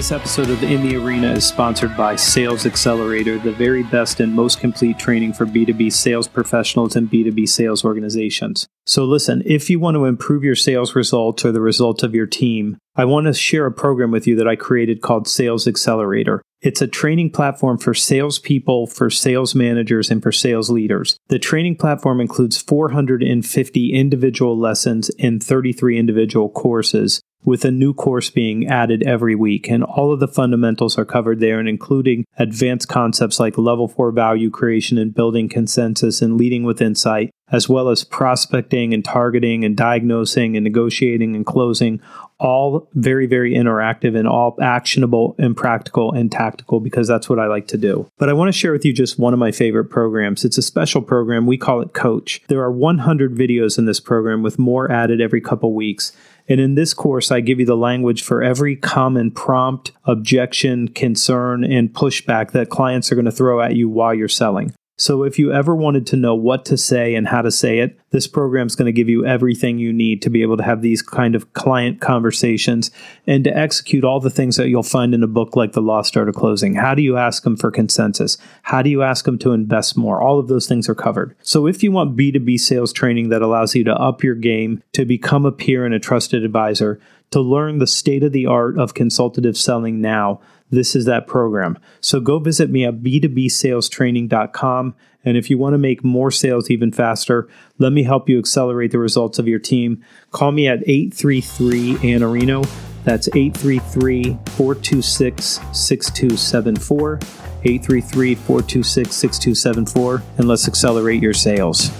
This episode of In the Arena is sponsored by Sales Accelerator, the very best and most complete training for B2B sales professionals and B2B sales organizations. So, listen, if you want to improve your sales results or the results of your team, I want to share a program with you that I created called Sales Accelerator. It's a training platform for salespeople, for sales managers, and for sales leaders. The training platform includes 450 individual lessons and 33 individual courses with a new course being added every week. And all of the fundamentals are covered there, and including advanced concepts like level four value creation and building consensus and leading with insight, as well as prospecting and targeting and diagnosing and negotiating and closing. All very, very interactive and all actionable and practical and tactical because that's what I like to do. But I want to share with you just one of my favorite programs. It's a special program. We call it Coach. There are 100 videos in this program with more added every couple weeks. And in this course, I give you the language for every common prompt, objection, concern, and pushback that clients are going to throw at you while you're selling. So if you ever wanted to know what to say and how to say it, this program is going to give you everything you need to be able to have these kind of client conversations and to execute all the things that you'll find in a book like The Lost Art of Closing. How do you ask them for consensus? How do you ask them to invest more? All of those things are covered. So if you want B2B sales training that allows you to up your game, to become a peer and a trusted advisor, to learn the state of the art of consultative selling now, this is that program. So go visit me at b2bsalestraining.com. And if you want to make more sales even faster, let me help you accelerate the results of your team. Call me at 833 Iannarino. That's 833 426 6274. 833 426 6274. And let's accelerate your sales.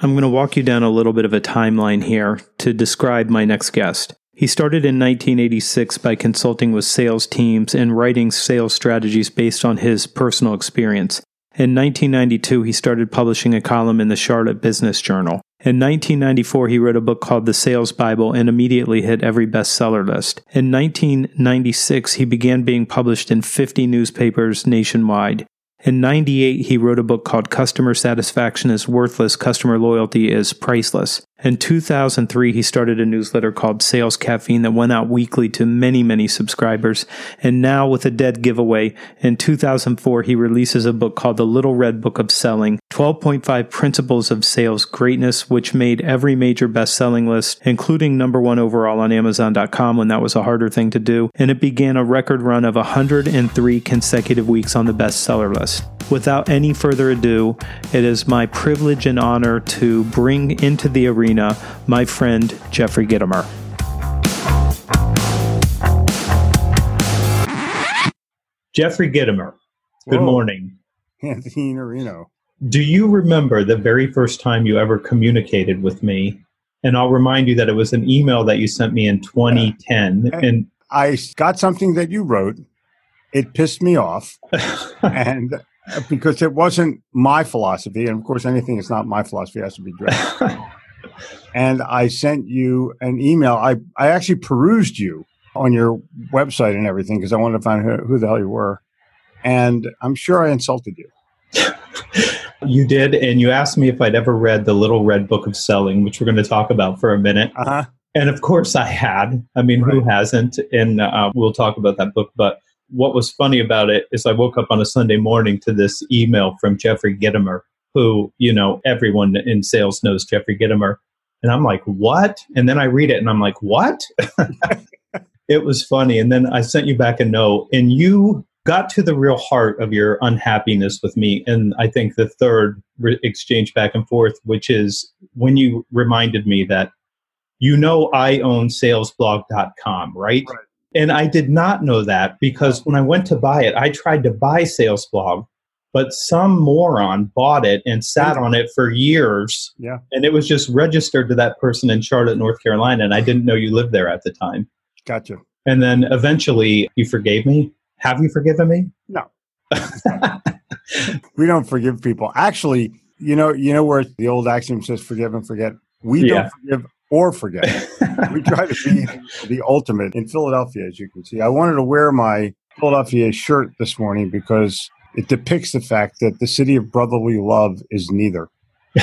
I'm going to walk you down a little bit of a timeline here to describe my next guest. He started in 1986 by consulting with sales teams and writing sales strategies based on his personal experience. In 1992, he started publishing a column in the Charlotte Business Journal. In 1994, he wrote a book called The Sales Bible and immediately hit every bestseller list. In 1996, he began being published in 50 newspapers nationwide. In 98, he wrote a book called Customer Satisfaction is Worthless, Customer Loyalty is Priceless. In 2003, he started a newsletter called Sales Caffeine that went out weekly to many, many subscribers. And now, with a dead giveaway, in 2004, he releases a book called The Little Red Book of Selling 12.5 Principles of Sales Greatness, which made every major best selling list, including number one overall on Amazon.com when that was a harder thing to do. And it began a record run of 103 consecutive weeks on the bestseller list. Without any further ado, it is my privilege and honor to bring into the arena my friend Jeffrey Gitomer. Jeffrey Gitomer, good Whoa. morning. Anthony Iannarino. Do you remember the very first time you ever communicated with me? And I'll remind you that it was an email that you sent me in 2010. And I got something that you wrote. It pissed me off, and uh, because it wasn't my philosophy, and of course, anything that's not my philosophy has to be dropped. and I sent you an email. I I actually perused you on your website and everything because I wanted to find who, who the hell you were, and I'm sure I insulted you. you did, and you asked me if I'd ever read the Little Red Book of Selling, which we're going to talk about for a minute. Uh huh. And of course, I had. I mean, who hasn't? And uh, we'll talk about that book. But what was funny about it is I woke up on a Sunday morning to this email from Jeffrey Gitomer, who, you know, everyone in sales knows Jeffrey Gitomer. And I'm like, what? And then I read it and I'm like, what? it was funny. And then I sent you back a note and you got to the real heart of your unhappiness with me. And I think the third re- exchange back and forth, which is when you reminded me that you know I own salesblog.com, right? Right. And I did not know that because when I went to buy it, I tried to buy Sales Blog, but some moron bought it and sat on it for years. Yeah. And it was just registered to that person in Charlotte, North Carolina. And I didn't know you lived there at the time. Gotcha. And then eventually you forgave me. Have you forgiven me? No. We don't forgive people. Actually, you know, you know where the old axiom says forgive and forget? We Yeah. don't forgive or forget. we try to be the ultimate in Philadelphia, as you can see. I wanted to wear my Philadelphia shirt this morning because it depicts the fact that the city of brotherly love is neither.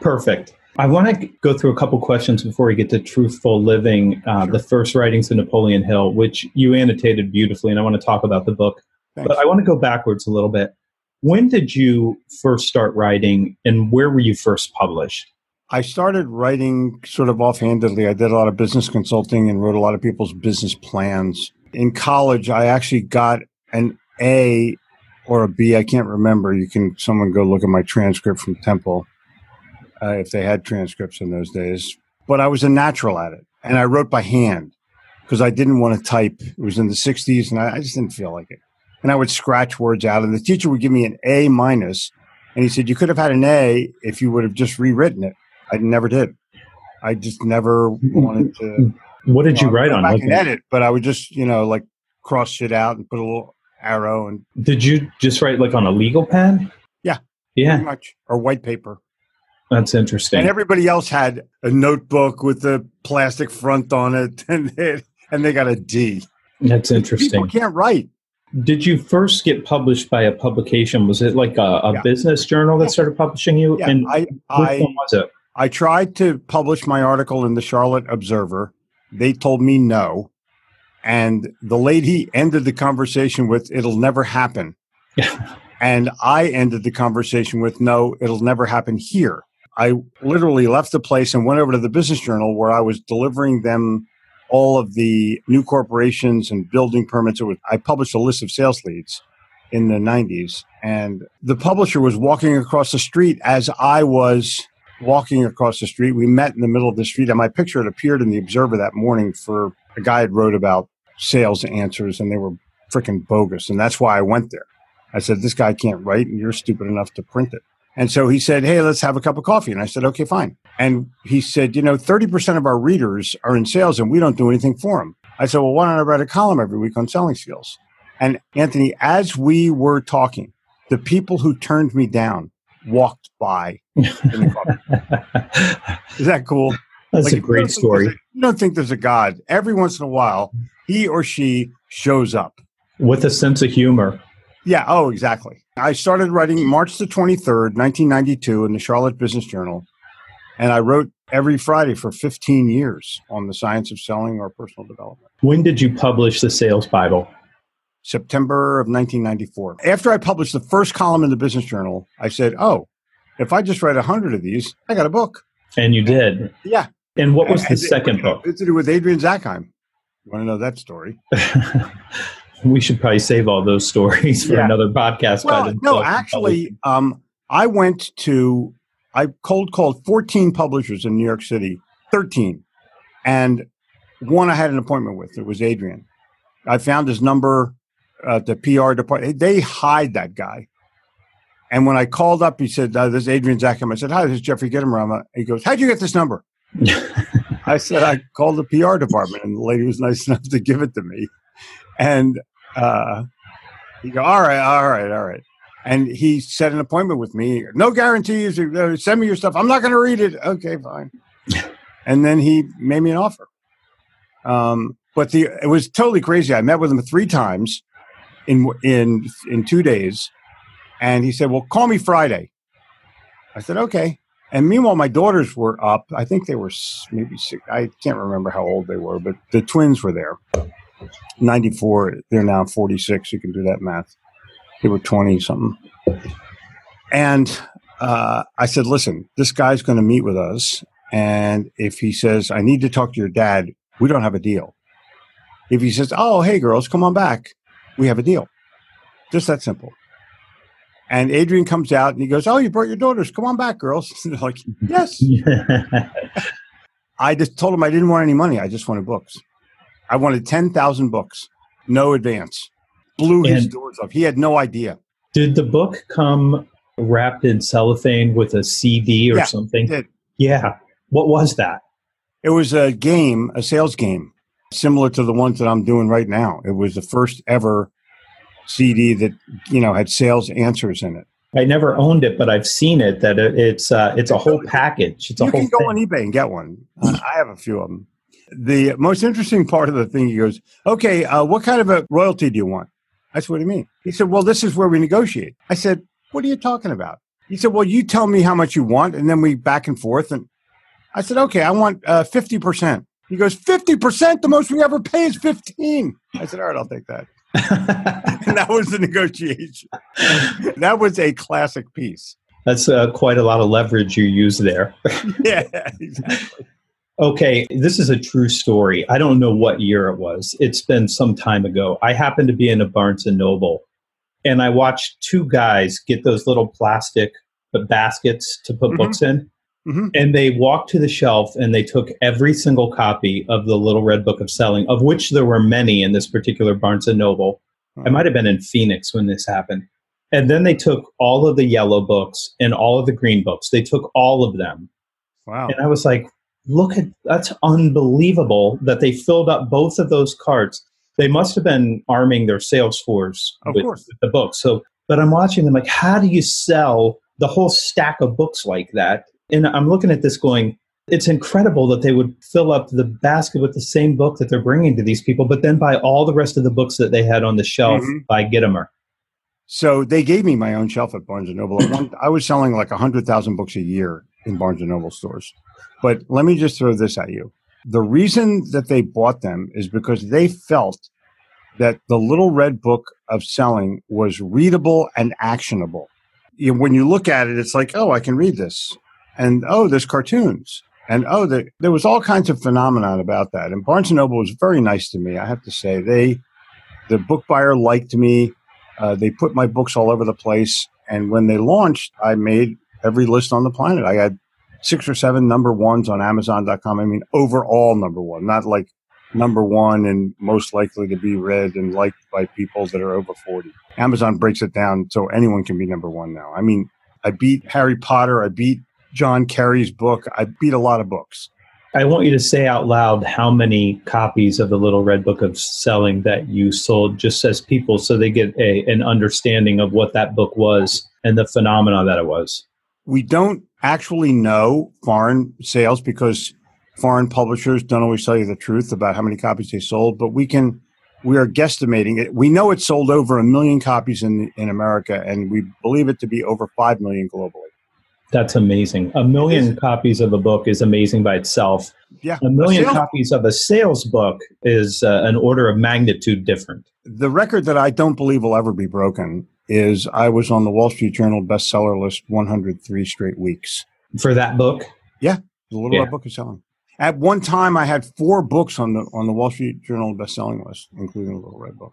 Perfect. I want to go through a couple questions before we get to truthful living, uh, the first writings of Napoleon Hill, which you annotated beautifully, and I want to talk about the book. Thanks. But I want to go backwards a little bit. When did you first start writing, and where were you first published? I started writing sort of offhandedly. I did a lot of business consulting and wrote a lot of people's business plans. In college, I actually got an A or a B. I can't remember. You can someone go look at my transcript from Temple uh, if they had transcripts in those days. But I was a natural at it, and I wrote by hand because I didn't want to type. It was in the '60s, and I, I just didn't feel like it. And I would scratch words out, and the teacher would give me an A minus, and he said you could have had an A if you would have just rewritten it. I never did. I just never wanted to. What did you know, write on? Like, and edit, but I would just, you know, like cross shit out and put a little arrow and did you just write like on a legal pen? Yeah. Yeah, pretty much or white paper. that's interesting. And everybody else had a notebook with a plastic front on it, and they, and they got a D. that's interesting. People can't write. Did you first get published by a publication? Was it like a, a Yeah. business journal that started publishing you? Yeah, and I, I, was it? I tried to publish my article in the Charlotte Observer. They told me no. And the lady ended the conversation with, it'll never happen. and I ended the conversation with, no, it'll never happen here. I literally left the place and went over to the Business Journal where I was delivering them all of the new corporations and building permits. It was, I published a list of sales leads in the 90s. And the publisher was walking across the street as I was walking across the street. We met in the middle of the street, and my picture had appeared in the Observer that morning for a guy had wrote about sales answers, and they were freaking bogus. And that's why I went there. I said, This guy can't write, and you're stupid enough to print it. And so he said, Hey, let's have a cup of coffee. And I said, Okay, fine. And he said, You know, 30% of our readers are in sales, and we don't do anything for them. I said, Well, why don't I write a column every week on selling skills? And Anthony, as we were talking, the people who turned me down walked by. in the coffee. Is that cool? That's Like, a you great story. a- you don't think there's a God. Every once in a while, he or she shows up. With a sense of humor. Yeah. Oh, exactly. I started writing March the 23rd, 1992, in the Charlotte Business Journal. And I wrote every Friday for 15 years on the science of selling or personal development. When did you publish the Sales Bible? September of 1994. After I published the first column in the Business Journal, I said, oh, if I just write 100 of these, I got a book. And you did. Yeah. And what was the And- second book? It's to do with Adrian Zackheim. You want to know that story? we should probably save all those stories for Yeah. another podcast. Well, no, actually, um, I went to, I cold called 14 publishers in New York City, 13. And one I had an appointment with. It was Adrian. I found his number at the PR department. They hide that guy. And when I called up, he said, uh, This is Adrian Zackheim. I said, Hi, this is Jeffrey Gitomer. He goes, How'd you get this number? I said, I called the PR department, and the lady was nice enough to give it to me. And uh, he go, all right, all right, all right. And he set an appointment with me. No guarantees. uh, Send me your stuff. I'm not going to read it. Okay, fine. and then he made me an offer. Um, but the it was totally crazy. I met with him three times in in in two days, and he said, "Well, call me Friday." I said, "Okay." And meanwhile, my daughters were up. I think they were maybe six. I can't remember how old they were, but the twins were there. 94. They're now 46. You can do that math. They were 20 something. And uh, I said, listen, this guy's going to meet with us. And if he says, I need to talk to your dad, we don't have a deal. If he says, oh, hey, girls, come on back, we have a deal. Just that simple. And Adrian comes out and he goes, oh, you brought your daughters. Come on back, girls. They're like, yes. I just told him I didn't want any money. I just wanted books. I wanted 10,000 books, no advance. Blew his And- doors off. He had no idea. Did the book come wrapped in cellophane with a CD or Yeah, something? Yeah. What was that? it was a game, a sales game, similar to the ones that I'm doing right now. It was the first ever CD that, you know, had sales answers in it. I never owned it, but I've seen it. That it- it's uh, it's a whole package. It's a you whole can go thing. on eBay and get one. Uh, I have a few of them. The most interesting part of the thing, he goes, "Okay, uh, what kind of a royalty do you want?" I said, "What do you mean?" He said, "Well, this is where we negotiate." I said, "What are you talking about?" He said, "Well, you tell me how much you want, and then we back and forth." And I said, "Okay, I want uh, fifty percent." He goes, 50 percent. The most we ever pay is fifteen. I said, "All right, I'll take that." That was the negotiation. that was a classic piece. That's uh, quite a lot of leverage you use there. Yeah, exactly. Okay, this is a true story. I don't know what year it was. It's been some time ago. I happened to be in a Barnes and Noble, and I watched two guys get those little plastic baskets to put Mhm. books in, Mhm. and they walked to the shelf and they took every single copy of the Little Red Book of Selling, of which there were many in this particular Barnes and Noble. I might have been in Phoenix when this happened. And then they took all of the yellow books and all of the green books. They took all of them Wow. and I was like, look at that's unbelievable that they filled up both of those carts. They must have been arming their sales force Of with, course. with the books. So, but I'm watching them like, how do you sell the whole stack of books like that? And I'm looking at this going, it's incredible that they would fill up the basket with the same book that they're bringing to these people, but then buy all the rest of the books that they had on the shelf Mhm. by Gitomer. So they gave me my own shelf at Barnes and Noble. I was selling like hundred thousand books a year in Barnes and Noble stores. But let me just throw this at you: the reason that they bought them is because they felt that the Little Red Book of Selling was readable and actionable. When you look at it, it's like, oh, I can read this, and oh, there's cartoons, and oh, the, there was all kinds of phenomenon about that. And Barnes and Noble was very nice to me. I have to say, they, the book buyer liked me. Uh, they put my books all over the place. And when they launched, I made every list on the planet. I had six or seven number ones on Amazon.com. I mean, overall number one, not like number one and most likely to be read and liked by people that are over 40. Amazon breaks it down so anyone can be number one now. I mean, I beat Harry Potter. I beat John Kerry's book. I beat a lot of books. I want you to say out loud how many copies of the Little Red Book of Selling that you sold, just as people, so they get a, an understanding of what that book was and the phenomena that it was. we don't actually know foreign sales because foreign publishers don't always tell you the truth about how many copies they sold, but we can we are guesstimating it. We know it sold over a million copies in in America, and we believe it to be over five million globally. That's amazing. A million copies of a book is amazing by itself. Yeah, A million sales- copies of a sales book is uh, an order of magnitude different. The record that I don't believe will ever be broken is I was on the Wall Street Journal bestseller list 103 straight weeks. For that book, Yeah. The Little Yeah. Red Book is selling. At one time, I had four books on the on the Wall Street Journal best-selling list, including the Little Red Book.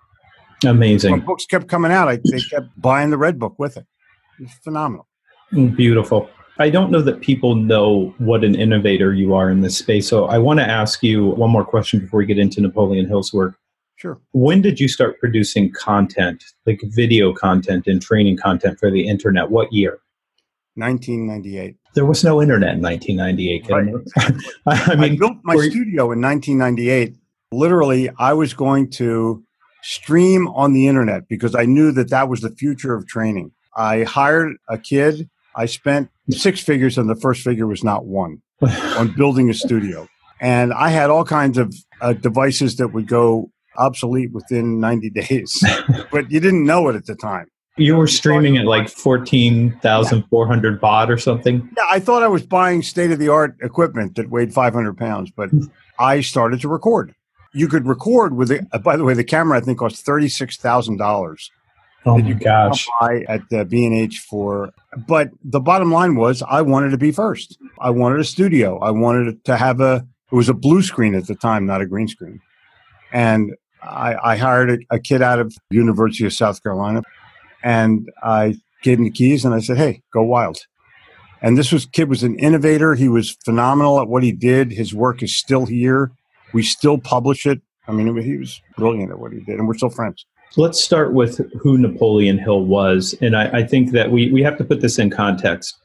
when amazing. books kept coming out, I, they kept buying the red book with it. It's phenomenal. Beautiful. I don't know that people know what an innovator you are in this space. So I want to ask you one more question before we get into Napoleon Hill's work. Sure. When did you start producing content, like video content and training content for the internet? What year? 1998. There was no internet in 1998. Right. I I, mean, built my studio in 1998. Literally, I was going to stream on the internet because I knew that that was the future of training. I hired a kid. I spent six figures, and the first figure was not one on building a studio. And I had all kinds of uh, devices that would go obsolete within 90 days, but you didn't know it at the time. you were streaming at like 14,400 baud or something. Yeah, I thought I was buying state of the art equipment that weighed 500 pounds, but I started to record. You could record with it. Uh, by the way, the camera I think cost thirty-six thousand dollars Oh Did my you gosh. buy at the B and H for. But the bottom line was, I wanted to be first. I wanted a studio. I wanted to have a. It was a blue screen at the time, not a green screen, and I, I hired a, a kid out of University of South Carolina, and I gave him the keys, and I said, "Hey, go wild." And this was kid was an innovator. He was phenomenal at what he did. His work is still here. We still publish it I mean, he was brilliant at what he did, and we're still friends. Let's start with who Napoleon Hill was. And I, I think that we, we have to put this in context.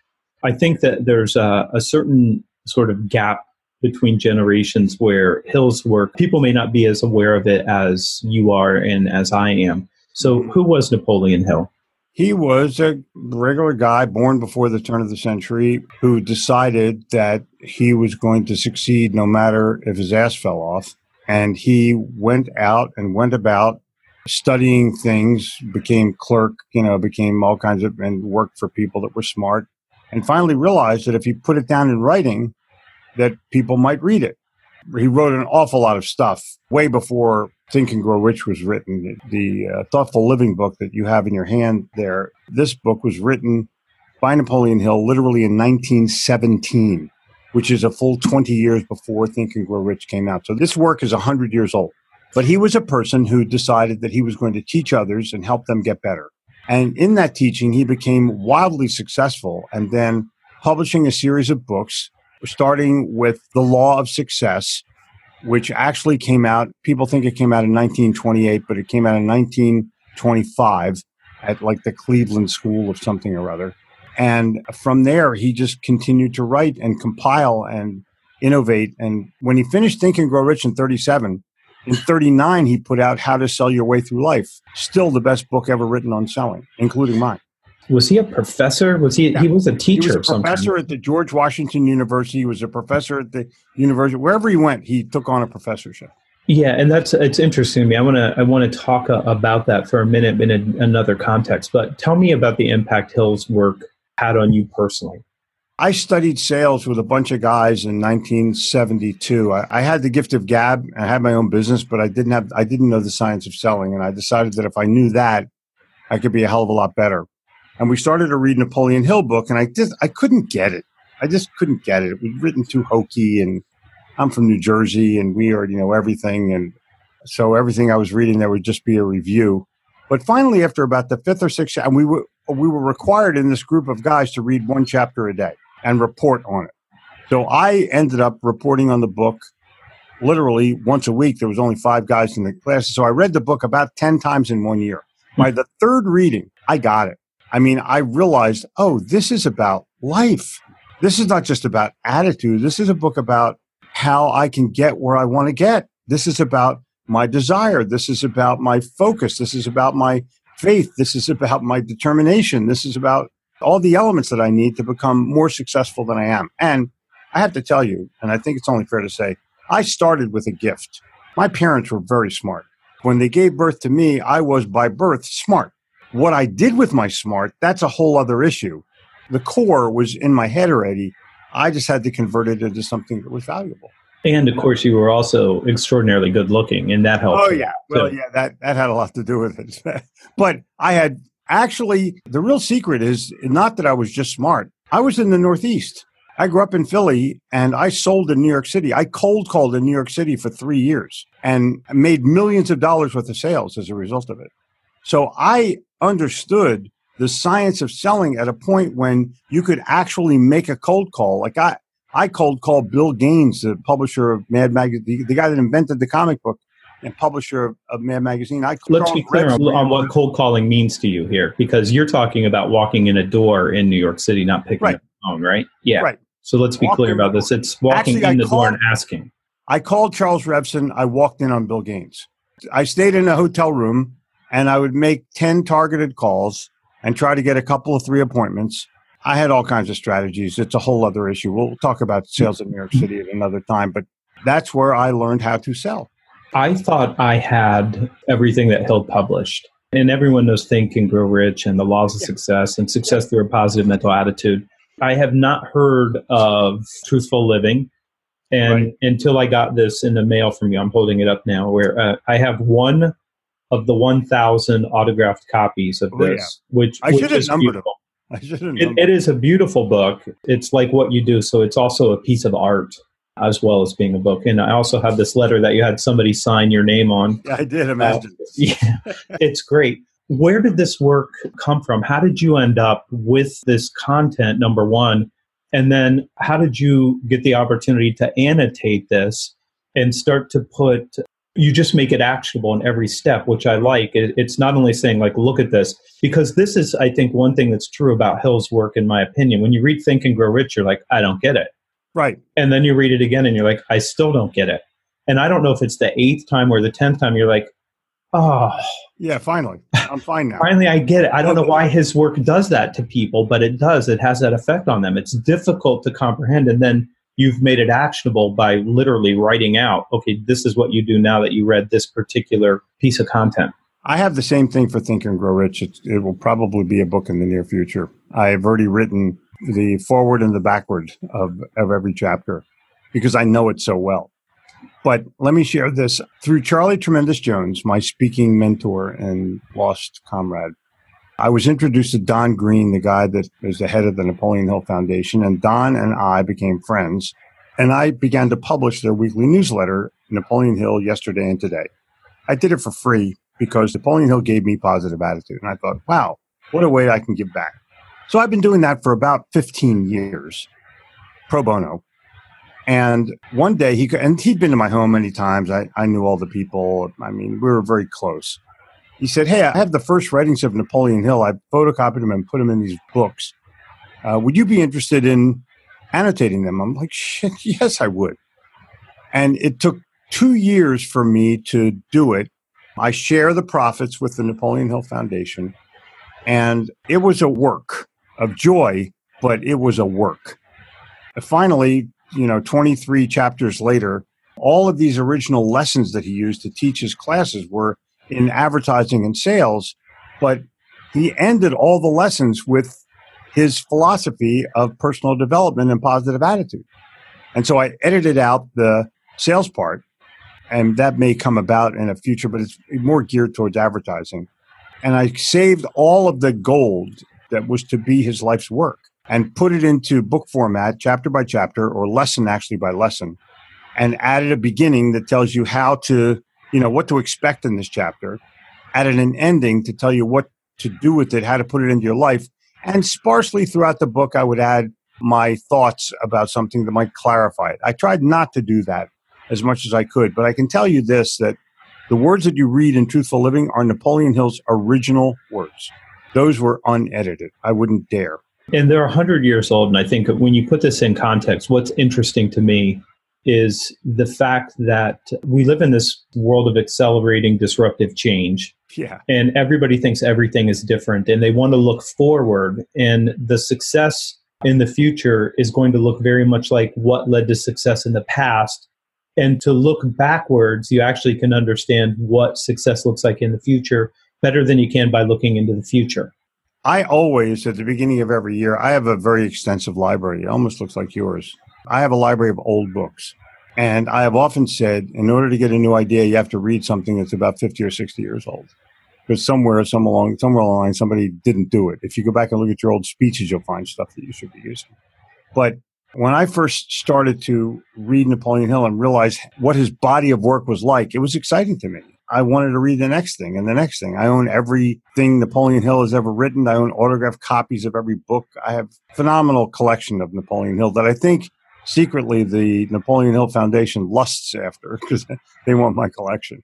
I think that there's a, a certain sort of gap between generations where Hill's work, people may not be as aware of it as you are and as I am. So, who was Napoleon Hill? He was a regular guy born before the turn of the century who decided that he was going to succeed no matter if his ass fell off. And he went out and went about studying things, became clerk, you know, became all kinds of, and worked for people that were smart. And finally realized that if he put it down in writing, that people might read it. He wrote an awful lot of stuff way before Think and Grow Rich was written. The uh, Truthful Living book that you have in your hand there, this book was written by Napoleon Hill literally in 1917, which is a full 20 years before Think and Grow Rich came out. So this work is 100 years old. But he was a person who decided that he was going to teach others and help them get better. And in that teaching, he became wildly successful and then publishing a series of books starting with The Law of Success, which actually came out, people think it came out in 1928, but it came out in 1925 at like the Cleveland School of something or other. And from there, he just continued to write and compile and innovate. And when he finished Think and Grow Rich in 37, in 39, he put out How to Sell Your Way Through Life. Still the best book ever written on selling, including mine. Was he a professor? Was he? Yeah. He was a He teacher was a professor at the George Washington University. He was a professor at the university. Wherever he went, he took on a professorship. Yeah, and that's it's interesting to me. I want to I want to talk uh, about that for a minute in a, another context. But tell me about the impact Hill's work had on you personally. I studied sales with a bunch of guys in 1972. I, I had the gift of gab. I had my own business, but I didn't have I didn't know the science of selling, and I decided that if I knew that, I could be a hell of a lot better. And we started to read Napoleon Hill book, and I just I couldn't get it. I just couldn't get it. It was written too hokey, and I'm from New Jersey, and we already know everything, and so everything I was reading there would just be a review. But finally, after about the fifth or sixth, and we were we were required in this group of guys to read one chapter a day and report on it. So I ended up reporting on the book literally once a week. There was only five guys in the class, so I read the book about ten times in one year. By the third reading, I got it. I mean, I realized, oh, this is about life. This is not just about attitude. This is a book about how I can get where I want to get. This is about my desire. This is about my focus. This is about my faith. This is about my determination. This is about all the elements that I need to become more successful than I am. And I have to tell you, and I think it's only fair to say, I started with a gift. My parents were very smart. When they gave birth to me, I was by birth smart. What I did with my smart, that's a whole other issue. The core was in my head already. I just had to convert it into something that was valuable. And of course, you were also extraordinarily good looking, and that helped. Oh yeah, well So- yeah, that that had a lot to do with it. but I had actually the real secret is not that I was just smart. I was in the Northeast. I grew up in Philly and I sold in New York City. I cold called in New York City for three years and made millions of dollars worth of sales as a result of it. So I understood the science of selling at a point when you could actually make a cold call. Like I, I cold called Bill Gaines, the publisher of Mad Magazine, the, the guy that invented the comic book and publisher of, of Mad Magazine. I Let's be clear on, on what cold calling means to you here, because you're talking about walking in a door in New York City, not picking Right. up the phone, right? Yeah. Right. So let's be clear about this. It's walking Actually, I in the door and asking. I called Charles Revson. I walked in on Bill Gaines. I stayed in a hotel room and I would make 10 targeted calls and try to get a couple of three appointments. I had all kinds of strategies. It's a whole other issue. We'll talk about sales in New York City at another time, but that's where I learned how to sell. I thought I had everything that Hill published. And everyone knows Think and Grow Rich and the Laws of Yeah. Success and Success Through a Positive Mental Attitude. I have not heard of Truthful Living. And Right. until I got this in the mail from you, I'm holding it up now, where uh, I have one of the 1,000 autographed copies of Oh, yeah. this, which, I should have numbered beautiful. I should have It, it is a beautiful book. It's like what you do. So it's also a piece of art as well as being a book. And I also have this letter that you had somebody sign your name on. I did imagine. Uh, yeah, it's great. Where did this work come from? How did you end up with this content, number one? And then how did you get the opportunity to annotate this and start to put you just make it actionable in every step, which I like. It, it's not only saying, like, look at this, because this is, I think, one thing that's true about Hill's work, in my opinion. When you read Think and Grow Rich, you're like, I don't get it. Right. And then you read it again and you're like, I still don't get it. And I don't know if it's the eighth time or the tenth time you're like, oh, Yeah, finally. I'm fine now. finally I get it. I don't know why his work does that to people, but it does. It has that effect on them. It's difficult to comprehend. And then you've made it actionable by literally writing out, okay, this is what you do now that you read this particular piece of content. I have the same thing for Think and Grow Rich. It, it will probably be a book in the near future. I have already written the forward and the backward of, of every chapter because I know it so well. But let me share this through Charlie Tremendous Jones, my speaking mentor and lost comrade. I was introduced to Don Green, the guy that is the head of the Napoleon Hill Foundation, and Don and I became friends. And I began to publish their weekly newsletter, Napoleon Hill Yesterday and Today. I did it for free because Napoleon Hill gave me positive attitude. And I thought, wow, what a way I can give back. So I've been doing that for about 15 years, pro bono. And one day he, and he'd been to my home many times. I, I knew all the people. I mean, we were very close. He said, Hey, I have the first writings of Napoleon Hill. I photocopied them and put them in these books. Uh, would you be interested in annotating them? I'm like, shit, yes, I would. And it took two years for me to do it. I share the profits with the Napoleon Hill Foundation. And it was a work of joy, but it was a work. Finally, you know, 23 chapters later, all of these original lessons that he used to teach his classes were in advertising and sales, but he ended all the lessons with his philosophy of personal development and positive attitude. And so I edited out the sales part, and that may come about in a future, but it's more geared towards advertising. And I saved all of the gold that was to be his life's work and put it into book format, chapter by chapter, or lesson actually by lesson, and added a beginning that tells you how to, you know, what to expect in this chapter, added an ending to tell you what to do with it, how to put it into your life. And sparsely throughout the book, I would add my thoughts about something that might clarify it. I tried not to do that as much as I could, but I can tell you this that the words that you read in Truthful Living are Napoleon Hill's original words. Those were unedited. I wouldn't dare. And they're 100 years old. And I think when you put this in context, what's interesting to me is the fact that we live in this world of accelerating disruptive change. Yeah. And everybody thinks everything is different and they want to look forward. And the success in the future is going to look very much like what led to success in the past. And to look backwards, you actually can understand what success looks like in the future better than you can by looking into the future. I always, at the beginning of every year, I have a very extensive library. It almost looks like yours. I have a library of old books. And I have often said, in order to get a new idea, you have to read something that's about 50 or 60 years old. Because somewhere, some along, somewhere along the line, somebody didn't do it. If you go back and look at your old speeches, you'll find stuff that you should be using. But when I first started to read Napoleon Hill and realize what his body of work was like, it was exciting to me. I wanted to read the next thing and the next thing. I own everything Napoleon Hill has ever written. I own autographed copies of every book. I have phenomenal collection of Napoleon Hill that I think secretly the Napoleon Hill Foundation lusts after because they want my collection.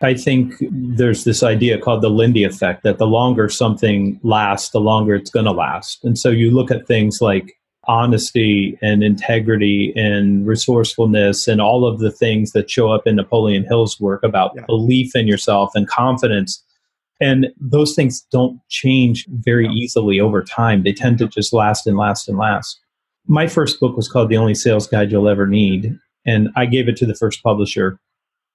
I think there's this idea called the Lindy effect that the longer something lasts, the longer it's going to last. And so you look at things like honesty and integrity and resourcefulness and all of the things that show up in Napoleon Hill's work about Yeah. belief in yourself and confidence. And those things don't change very easily over time. They tend to just last and last and last. My first book was called The Only Sales Guide You'll Ever Need. And I gave it to the first publisher.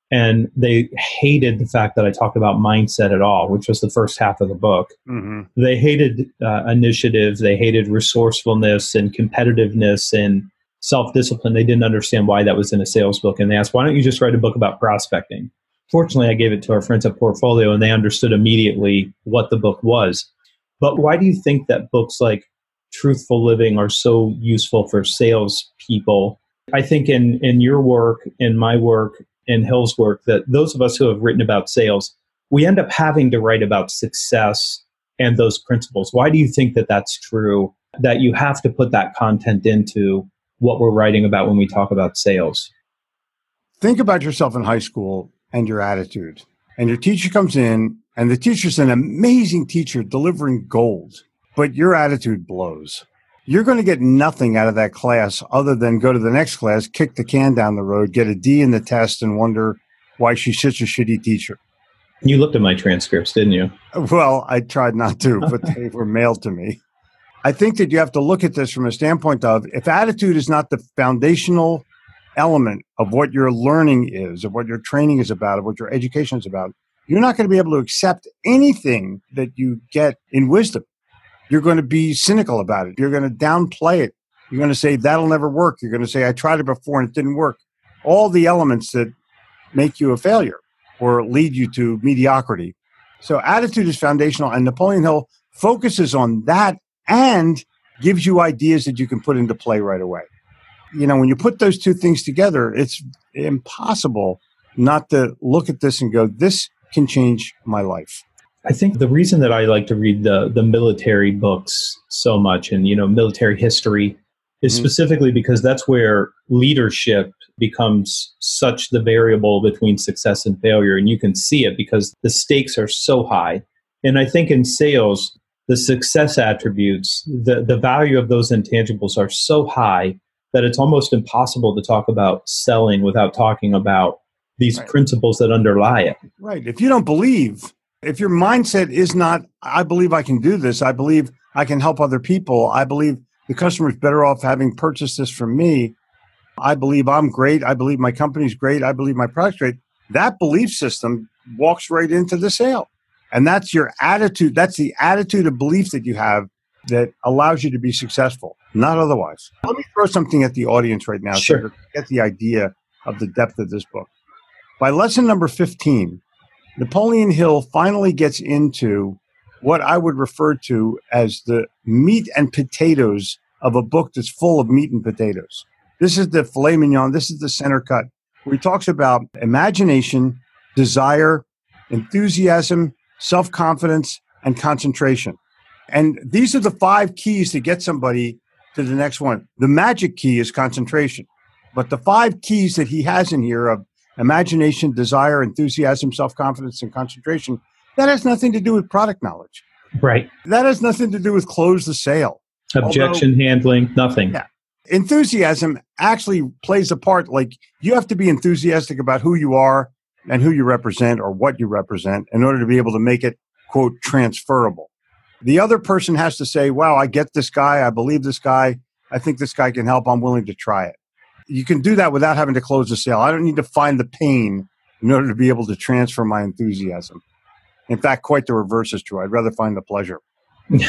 And they hated the fact that I talked about mindset at all, which was the first half of the book. Mm-hmm. they hated uh, initiative. They hated resourcefulness and competitiveness and self-discipline. They didn't understand why that was in a sales book. And they asked why don't you just write a book about prospecting? Fortunately i gave it to our friends at portfolio and they understood immediately what the book was. But why do you think that books like truthful living are so useful for sales people i think in in your work in my work in hill's work that those of us who have written about sales we end up having to write about success and those principles. Why do you think that that's true? That you have to put that content into what we're writing about when we talk about sales? Think about yourself in high school and your attitude. And your teacher comes in, and the teacher's an amazing teacher delivering gold, but your attitude blows. You're going to get nothing out of that class other than go to the next class, kick the can down the road, get a D in the test, and wonder why she's such a shitty teacher. You looked at my transcripts, didn't you? Well, I tried not to, but they were mailed to me. I think that you have to look at this from a standpoint of if attitude is not the foundational element of what your learning is, of what your training is about, of what your education is about, you're not going to be able to accept anything that you get in wisdom. You're going to be cynical about it. You're going to downplay it. You're going to say, that'll never work. You're going to say, I tried it before and it didn't work. All the elements that make you a failure or lead you to mediocrity. So attitude is foundational, and Napoleon Hill focuses on that and gives you ideas that you can put into play right away. You know, when you put those two things together, it's impossible not to look at this and go, this can change my life. I think the reason that I like to read the the military books so much and you know military history is Mhm. specifically because that's where leadership becomes such the variable between success and failure and you can see it because the stakes are so high. And I think in sales the success attributes the the value of those intangibles are so high that it's almost impossible to talk about selling without talking about these Right. principles that underlie it. Right. If you don't believe, if your mindset is not, I believe I can do this, I believe I can help other people, I believe the customer's better off having purchased this from me, I believe I'm great, I believe my company's great, I believe my product's great, that belief system walks right into the sale. And that's your attitude. That's the attitude of belief that you have that allows you to be successful, not otherwise. Let me throw something at the audience right now Sure. so to get the idea of the depth of this book. By lesson number 15, Napoleon Hill finally gets into what I would refer to as the meat and potatoes of a book that's full of meat and potatoes. This is the filet mignon, this is the center cut, where he talks about imagination, desire, enthusiasm, self confidence, and concentration. And these are the five keys to get somebody to the next one. The magic key is concentration. But the five keys that he has in here of imagination, desire, enthusiasm, self confidence, and concentration, that has nothing to do with product knowledge. Right. That has nothing to do with close the sale. Objection handling, nothing. Yeah. Enthusiasm actually plays a part. Like you have to be enthusiastic about who you are and who you represent or what you represent in order to be able to make it, quote, transferable. The other person has to say, wow, I get this guy. I believe this guy. I think this guy can help. I'm willing to try it. You can do that without having to close the sale. I don't need to find the pain in order to be able to transfer my enthusiasm. In fact, quite the reverse is true. I'd rather find the pleasure.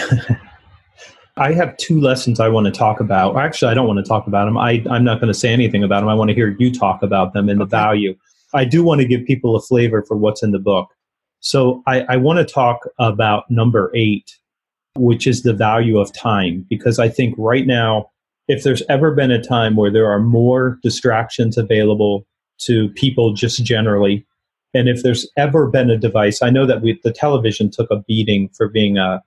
I have two lessons I want to talk about. Actually, I don't want to talk about them. I, I'm not going to say anything about them. I want to hear you talk about them and the value. I do want to give people a flavor for what's in the book. So I, I want to talk about number eight, which is the value of time, because I think right now, if there's ever been a time where there are more distractions available to people just generally, and if there's ever been a device, I know that we, the television took a beating for being a,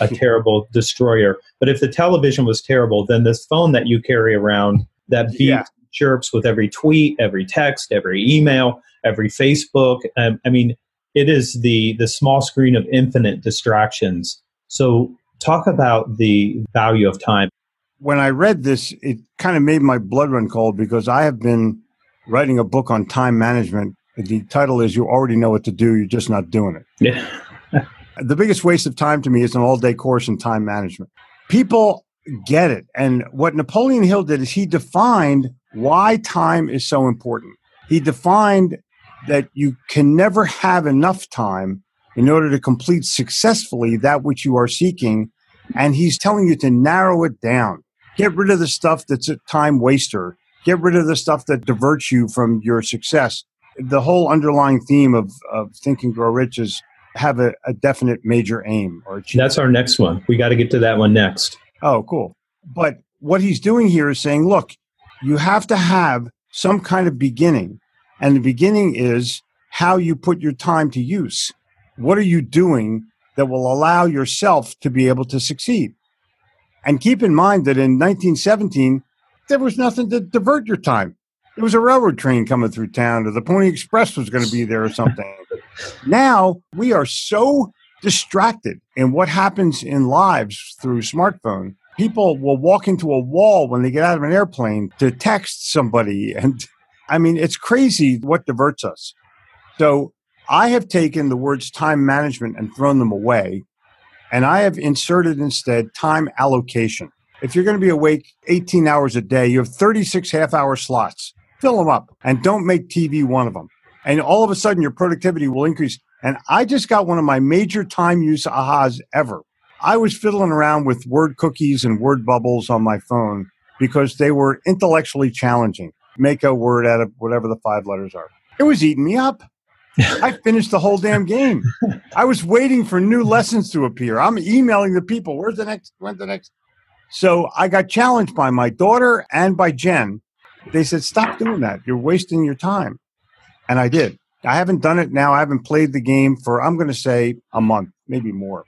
a terrible destroyer. But if the television was terrible, then this phone that you carry around that beeps, Yeah. chirps with every tweet, every text, every email, every Facebook. Um, I mean, it is the the small screen of infinite distractions. So talk about the value of time. When I read this, it kind of made my blood run cold because I have been writing a book on time management. The title is You Already Know What to Do, You're Just Not Doing It. Yeah. The biggest waste of time to me is an all day course in time management. People get it. And what Napoleon Hill did is he defined why time is so important. He defined that you can never have enough time in order to complete successfully that which you are seeking. And he's telling you to narrow it down. Get rid of the stuff that's a time waster. Get rid of the stuff that diverts you from your success. The whole underlying theme of, of Think and Grow Rich is have a, a definite major aim or. That's our next one. We got to get to that one next. Oh, cool. But what he's doing here is saying, look, you have to have some kind of beginning. And the beginning is how you put your time to use. What are you doing that will allow yourself to be able to succeed? And keep in mind that in 1917, there was nothing to divert your time. there was a railroad train coming through town or the Pony Express was going to be there or something. now we are so distracted in what happens in lives through smartphone. People will walk into a wall when they get out of an airplane to text somebody. And I mean, it's crazy what diverts us. So I have taken the words time management and thrown them away. And I have inserted instead time allocation. If you're going to be awake 18 hours a day, you have 36 half hour slots. Fill them up and don't make TV one of them. And all of a sudden, your productivity will increase. And I just got one of my major time use ahas ever. I was fiddling around with word cookies and word bubbles on my phone because they were intellectually challenging. Make a word out of whatever the five letters are. It was eating me up. I finished the whole damn game. I was waiting for new lessons to appear. I'm emailing the people. Where's the next? When's the next? So I got challenged by my daughter and by Jen. They said, "Stop doing that. You're wasting your time." And I did. I haven't done it now. I haven't played the game for, I'm going to say, a month, maybe more.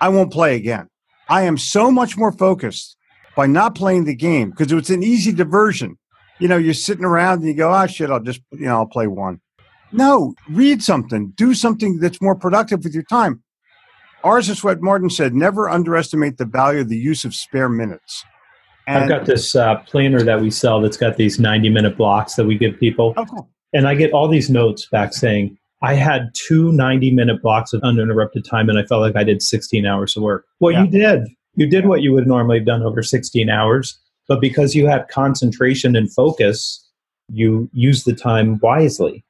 I won't play again. I am so much more focused by not playing the game because it's an easy diversion. You know, you're sitting around and you go, oh, shit, I'll just, you know, I'll play one. No, read something, do something that's more productive with your time. Ours is what Martin said, never underestimate the value of the use of spare minutes. I've got this uh, planner that we sell that's got these 90 minute blocks that we give people. Oh. And I get all these notes back saying, I had two 90 minute blocks of uninterrupted time and I felt like I did 16 hours of work. Well, Yeah. you did. You did what you would normally have done over 16 hours. But because you had concentration and focus, you used the time wisely.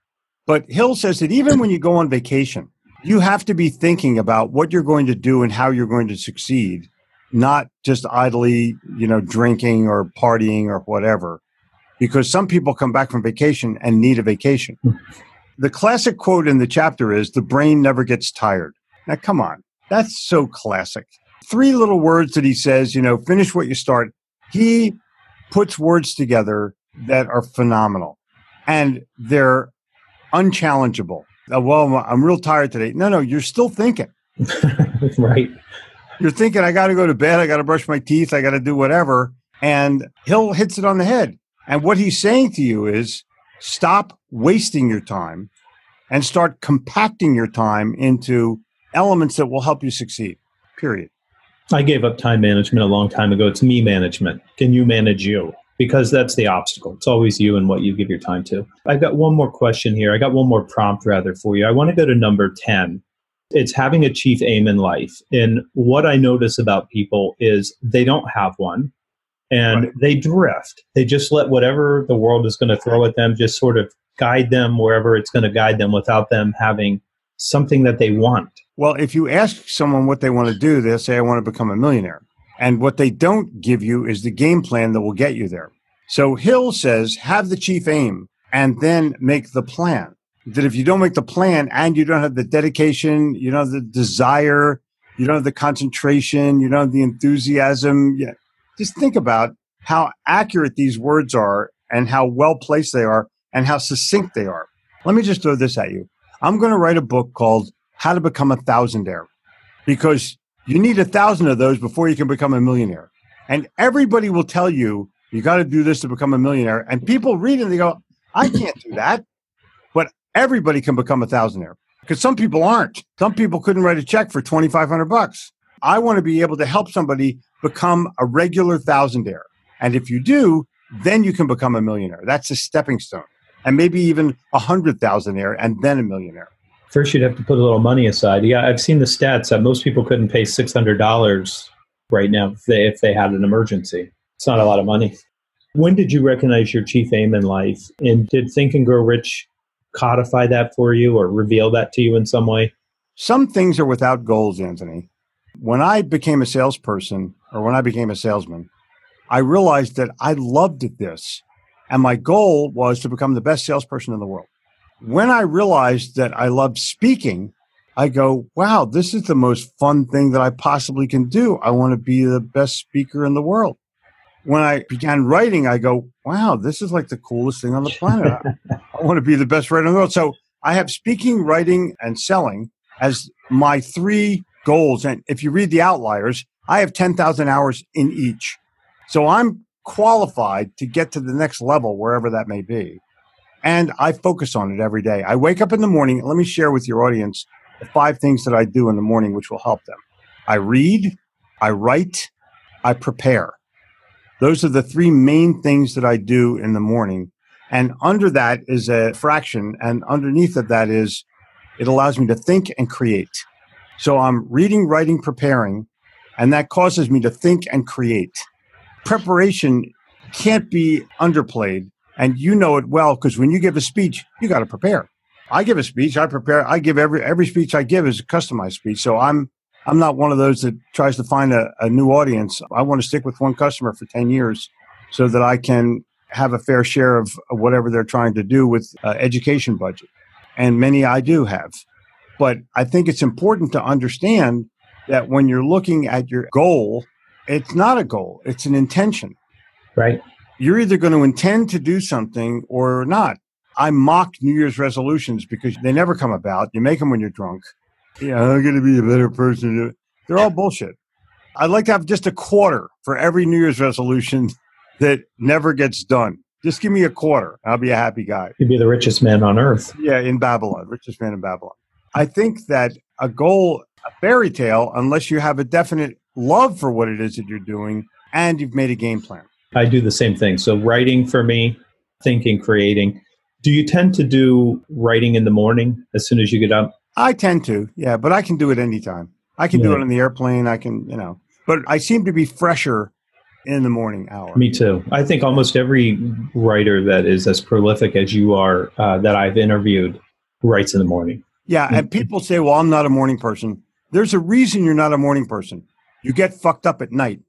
But Hill says that even when you go on vacation, you have to be thinking about what you're going to do and how you're going to succeed, not just idly, you know, drinking or partying or whatever. Because some people come back from vacation and need a vacation. Hmm. the classic quote in the chapter is the brain never gets tired. Now, come on. That's so classic. Three little words that he says, you know, finish what you start. He puts words together that are phenomenal and they're unchallengeable. Uh, well, I'm real tired today. No, no, you're still thinking. right. You're thinking, I got to go to bed. I got to brush my teeth. I got to do whatever. And Hill hits it on the head. And what he's saying to you is stop wasting your time and start compacting your time into elements that will help you succeed, period. I gave up time management a long time ago. It's me management. Can you manage you? Because that's the obstacle. It's always you and what you give your time to. I've got one more question here. I got one more prompt rather for you. I want to go to number 10. It's having a chief aim in life. And what I notice about people is they don't have one and Right. they drift. They just let whatever the world is going to throw at them just sort of guide them wherever it's going to guide them without them having something that they want. Well, if you ask someone what they want to do, they'll say, I want to become a millionaire. And what they don't give you is the game plan that will get you there. So Hill says, have the chief aim and then make the plan. That if you don't make the plan and you don't have the dedication, you don't have the desire, you don't have the concentration, you don't have the enthusiasm, yeah, just think about how accurate these words are and how well placed they are and how succinct they are. Let me just throw this at you. I'm going to write a book called How to Become a Thousandaire because you need a thousand of those before you can become a millionaire. And everybody will tell you, you got to do this to become a millionaire. And people read it and they go, I can't do that. But everybody can become a thousandaire because some people aren't. Some people couldn't write a check for 2,500 bucks. I want to be able to help somebody become a regular thousandaire. And if you do, then you can become a millionaire. That's a stepping stone. And maybe even a hundred thousandaire and then a millionaire. First, you'd have to put a little money aside. Yeah, I've seen the stats that most people couldn't pay six hundred dollars right now if they if they had an emergency. It's not a lot of money. When did you recognize your chief aim in life, and did Think and Grow Rich codify that for you or reveal that to you in some way? Some things are without goals, Anthony. When I became a salesperson or when I became a salesman, I realized that I loved this. And my goal was to become the best salesperson in the world. When I realized that I loved speaking, I go, wow, this is the most fun thing that I possibly can do. I want to be the best speaker in the world. When I began writing, I go, wow, this is like the coolest thing on the planet. I want to be the best writer in the world. So I have speaking, writing, and selling as my three goals. And if you read the outliers, I have 10,000 hours in each. So I'm qualified to get to the next level, wherever that may be. And I focus on it every day. I wake up in the morning. Let me share with your audience the five things that I do in the morning, which will help them. I read, I write, I prepare. Those are the three main things that I do in the morning. And under that is a fraction. And underneath of that is it allows me to think and create. So I'm reading, writing, preparing, and that causes me to think and create. Preparation can't be underplayed. And you know it well because when you give a speech, you got to prepare. I give a speech, I prepare, I give every every speech I give is a customized speech. So I'm I'm not one of those that tries to find a, a new audience. I want to stick with one customer for 10 years so that I can have a fair share of whatever they're trying to do with uh, education budget. And many I do have. But I think it's important to understand that when you're looking at your goal, it's not a goal, it's an intention. Right. You're either going to intend to do something or not. I mock New Year's resolutions because they never come about. You make them when you're drunk. Yeah, I'm going to be a better person. They're all bullshit. I'd like to have just a quarter for every New Year's resolution that never gets done. Just give me a quarter. I'll be a happy guy. You'd be the richest man on earth. Yeah, in Babylon, richest man in Babylon. I think that a goal, a fairy tale, unless you have a definite love for what it is that you're doing and you've made a game plan. I do the same thing. So writing for me, thinking, creating. Do you tend to do writing in the morning as soon as you get up? I tend to, yeah, but I can do it anytime. I can do it on the airplane. I can, you know, but I seem to be fresher in the morning hour. Me too. I think almost every writer that is as prolific as you are uh, that I've interviewed writes in the morning. Yeah, and people say, "Well, I'm not a morning person." There's a reason you're not a morning person. You get fucked up at night,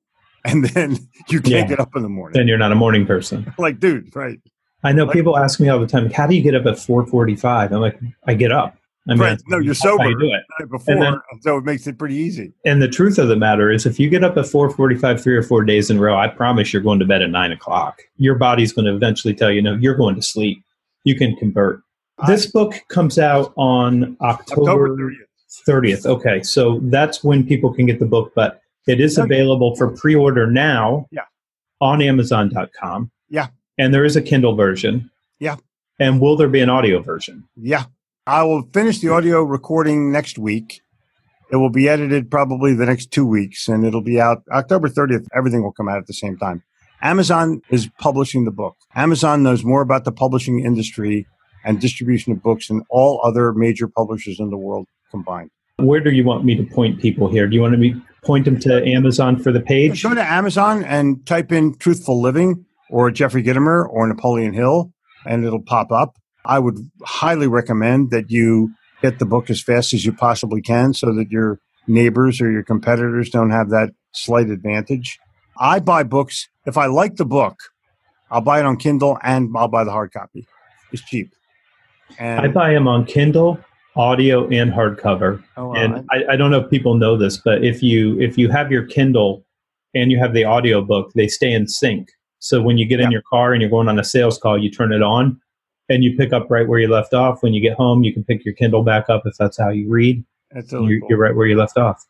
and then you can't Yeah. get up in the morning. Then you're not a morning person. like, dude, right? I know Like- people ask me all the time, "How do you get up at 4:45?" I'm like, "I get up." I mean, Right. No, you're sober. you do it. Before, then- so it makes it pretty easy. And the truth of the matter is, if you get up at 4:45 three or four days in a row, I promise you're going to bed at nine o'clock. Your body's going to eventually tell you, "No, you're going to sleep." You can convert. This book comes out on October October 30th. 30th. Okay, so that's when people can get the book, but it is Okay. available for pre-order now Yeah. on Amazon.com. Yeah. And there is a Kindle version. Yeah. And will there be an audio version? Yeah. I will finish the audio recording next week. It will be edited probably the next two weeks and it'll be out October 30th. Everything will come out at the same time. Amazon is publishing the book. Amazon knows more about the publishing industry and distribution of books than all other major publishers in the world combined. Where do you want me to point people here? Do you want me point them to Amazon for the page? Go to Amazon and type in Truthful Living or Jeffrey Gitomer or Napoleon Hill, and it'll pop up. I would highly recommend that you get the book as fast as you possibly can so that your neighbors or your competitors don't have that slight advantage. I buy books. If I like the book, I'll buy it on Kindle and I'll buy the hard copy. It's cheap. And I buy them on Kindle, audio, and hardcover. oh, and I, I don't know if people know this, but if you if you have your Kindle and you have the audio book, they stay in sync. So when you get in your car and you're going on a sales call, you turn it on and you pick up right where you left off. When you get home, you can pick your Kindle back up if that's how you read. that's totally You're, cool. you're right where you left off.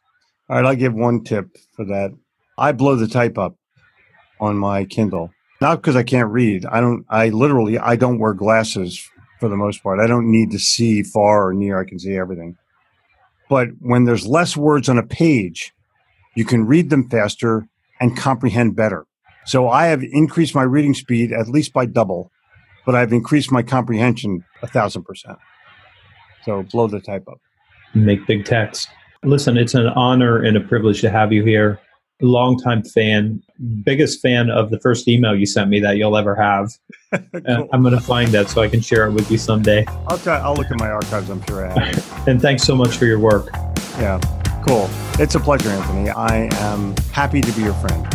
All right, I'll give one tip for that. I blow the type up on my Kindle. Not because I can't read. I don't I literally I don't wear glasses for the most part. I don't need to see far or near. I can see everything. But when there's less words on a page, you can read them faster and comprehend better. So I have increased my reading speed at least by double, but I've increased my comprehension a thousand percent. So blow the type up. Make big text. Listen, it's an honor and a privilege to have you here. Longtime fan, biggest fan of the first email you sent me that you'll ever have. Uh, Cool. I'm going to find that so I can share it with you someday. I'll try. I'll look at my archives. I'm sure I have. And thanks so much for your work. Yeah, cool. It's a pleasure, Anthony. I am happy to be your friend.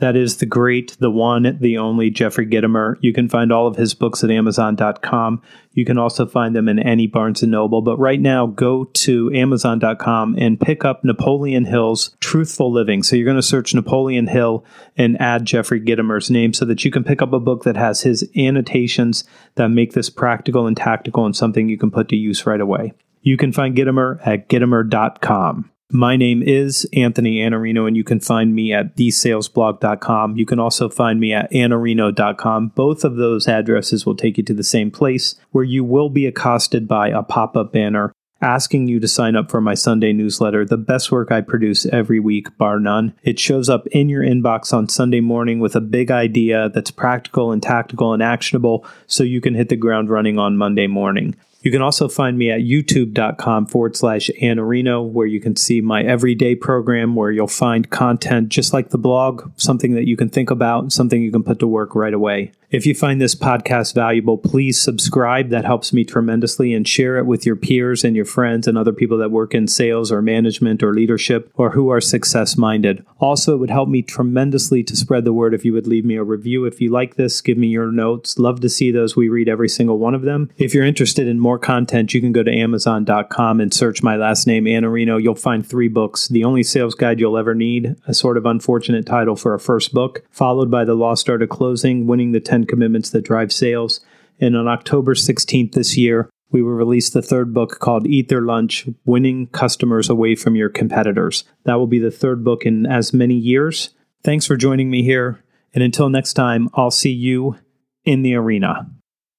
That is the great, the one, the only Jeffrey Gitomer. You can find all of his books at Amazon.com. You can also find them in any Barnes and Noble. But right now, go to Amazon.com and pick up Napoleon Hill's Truthful Living. So you're going to search Napoleon Hill and add Jeffrey Gitomer's name so that you can pick up a book that has his annotations that make this practical and tactical and something you can put to use right away. You can find Gitomer at Gitomer.com. My name is Anthony Iannarino, and you can find me at thesalesblog.com. You can also find me at iannarino.com. Both of those addresses will take you to the same place where you will be accosted by a pop up banner asking you to sign up for my Sunday newsletter, the best work I produce every week, bar none. It shows up in your inbox on Sunday morning with a big idea that's practical and tactical and actionable so you can hit the ground running on Monday morning. You can also find me at youtube.com forward slash Iannarino, where you can see my everyday program where you'll find content just like the blog, something that you can think about, something you can put to work right away. If you find this podcast valuable, please subscribe. That helps me tremendously and share it with your peers and your friends and other people that work in sales or management or leadership or who are success minded. Also, it would help me tremendously to spread the word if you would leave me a review. If you like this, give me your notes. Love to see those. We read every single one of them. If you're interested in more content, you can go to amazon.com and search my last name, Iannarino. You'll find three books The Only Sales Guide You'll Ever Need, a sort of unfortunate title for a first book, followed by The Lost Art of Closing, Winning the 10 Commitments That Drive Sales. And on October 16th this year, we will release the third book called Eat Their Lunch Winning Customers Away from Your Competitors. That will be the third book in as many years. Thanks for joining me here. And until next time, I'll see you in the arena.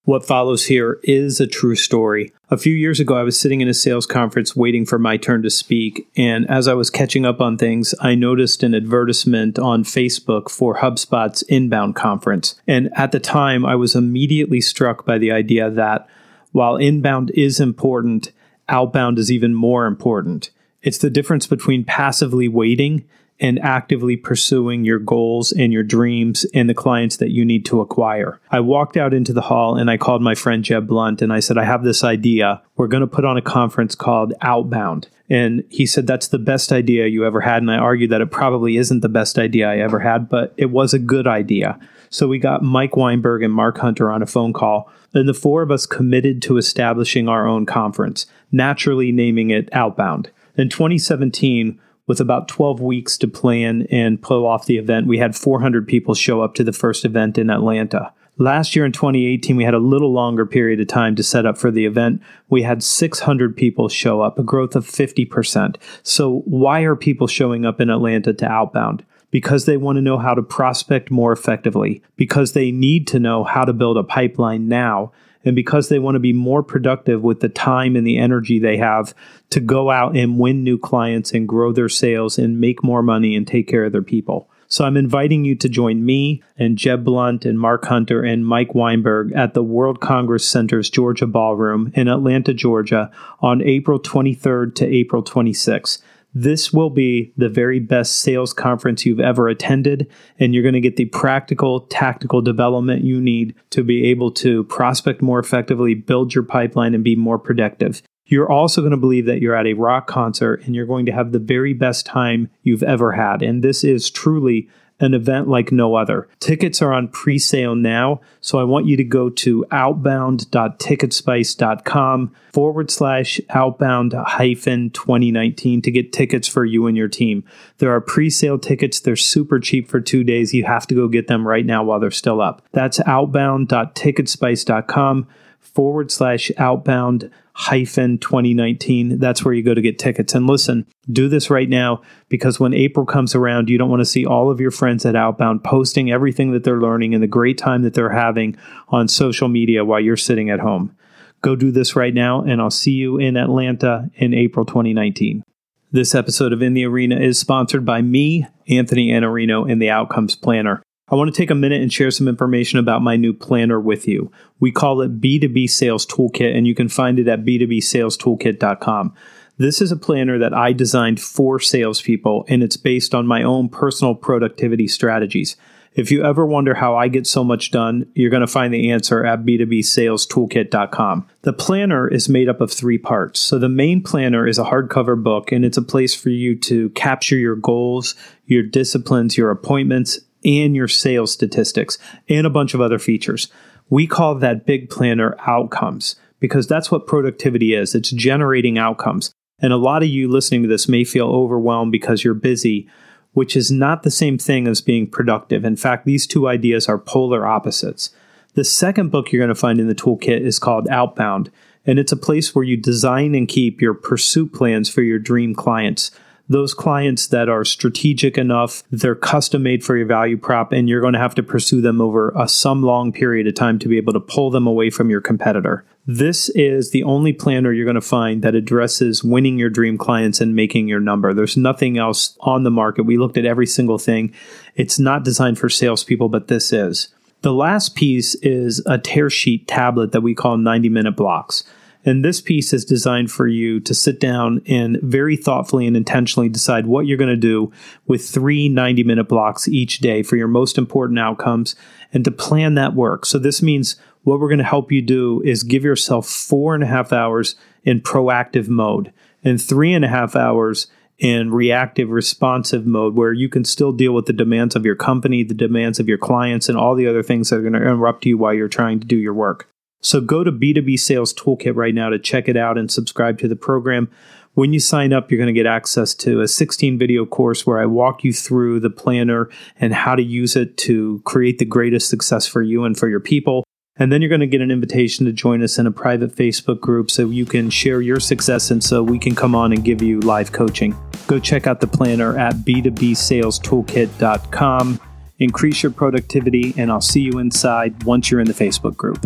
What follows here is a true story. A few years ago, I was sitting in a sales conference waiting for my turn to speak. And as I was catching up on things, I noticed an advertisement on Facebook for HubSpot's inbound conference. And at the time, I was immediately struck by the idea that while inbound is important, outbound is even more important. It's the difference between passively waiting and actively pursuing your goals and your dreams and the clients that you need to acquire. I walked out into the hall and I called my friend Jeb Blunt and I said, I have this idea. We're going to put on a conference called Outbound. And he said, That's the best idea you ever had. And I argued that it probably isn't the best idea I ever had, but it was a good idea. So we got Mike Weinberg and Mark Hunter on a phone call, and the four of us committed to establishing our own conference, naturally naming it Outbound. In 2017, with about 12 weeks to plan and pull off the event, we had 400 people show up to the first event in Atlanta. Last year in 2018, we had a little longer period of time to set up for the event. We had 600 people show up, a growth of 50%. So, why are people showing up in Atlanta to outbound? Because they want to know how to prospect more effectively, because they need to know how to build a pipeline now, and because they want to be more productive with the time and the energy they have to go out and win new clients and grow their sales and make more money and take care of their people. So I'm inviting you to join me and Jeb Blunt and Mark Hunter and Mike Weinberg at the World Congress Center's Georgia Ballroom in Atlanta, Georgia on April 23rd to April 26th. This will be the very best sales conference you've ever attended, and you're going to get the practical, tactical development you need to be able to prospect more effectively, build your pipeline, and be more productive. You're also going to believe that you're at a rock concert and you're going to have the very best time you've ever had. And this is truly an event like no other. Tickets are on pre sale now, so I want you to go to outbound.ticketspice.com forward slash outbound hyphen 2019 to get tickets for you and your team. There are pre sale tickets, they're super cheap for two days. You have to go get them right now while they're still up. That's outbound.ticketspice.com forward slash outbound hyphen 2019. That's where you go to get tickets. And listen, do this right now because when April comes around, you don't want to see all of your friends at Outbound posting everything that they're learning and the great time that they're having on social media while you're sitting at home. Go do this right now, and I'll see you in Atlanta in April 2019. This episode of In the Arena is sponsored by me, Anthony Iannarino, and the Outcomes Planner. I want to take a minute and share some information about my new planner with you. We call it B2B Sales Toolkit, and you can find it at b2bsalestoolkit.com. This is a planner that I designed for salespeople, and it's based on my own personal productivity strategies. If you ever wonder how I get so much done, you're going to find the answer at b2bsalestoolkit.com. The planner is made up of three parts. So the main planner is a hardcover book, and it's a place for you to capture your goals, your disciplines, your appointments, and your sales statistics, and a bunch of other features. We call that big planner outcomes because that's what productivity is it's generating outcomes. And a lot of you listening to this may feel overwhelmed because you're busy, which is not the same thing as being productive. In fact, these two ideas are polar opposites. The second book you're going to find in the toolkit is called Outbound, and it's a place where you design and keep your pursuit plans for your dream clients. Those clients that are strategic enough, they're custom made for your value prop, and you're going to have to pursue them over a some long period of time to be able to pull them away from your competitor. This is the only planner you're going to find that addresses winning your dream clients and making your number. There's nothing else on the market. We looked at every single thing. It's not designed for salespeople, but this is. The last piece is a tear sheet tablet that we call 90 minute blocks. And this piece is designed for you to sit down and very thoughtfully and intentionally decide what you're going to do with three 90 minute blocks each day for your most important outcomes and to plan that work. So, this means what we're going to help you do is give yourself four and a half hours in proactive mode and three and a half hours in reactive responsive mode where you can still deal with the demands of your company, the demands of your clients, and all the other things that are going to interrupt you while you're trying to do your work. So go to B2B Sales Toolkit right now to check it out and subscribe to the program. When you sign up, you're going to get access to a 16 video course where I walk you through the planner and how to use it to create the greatest success for you and for your people. And then you're going to get an invitation to join us in a private Facebook group so you can share your success and so we can come on and give you live coaching. Go check out the planner at b2bsalestoolkit.com. Increase your productivity, and I'll see you inside once you're in the Facebook group.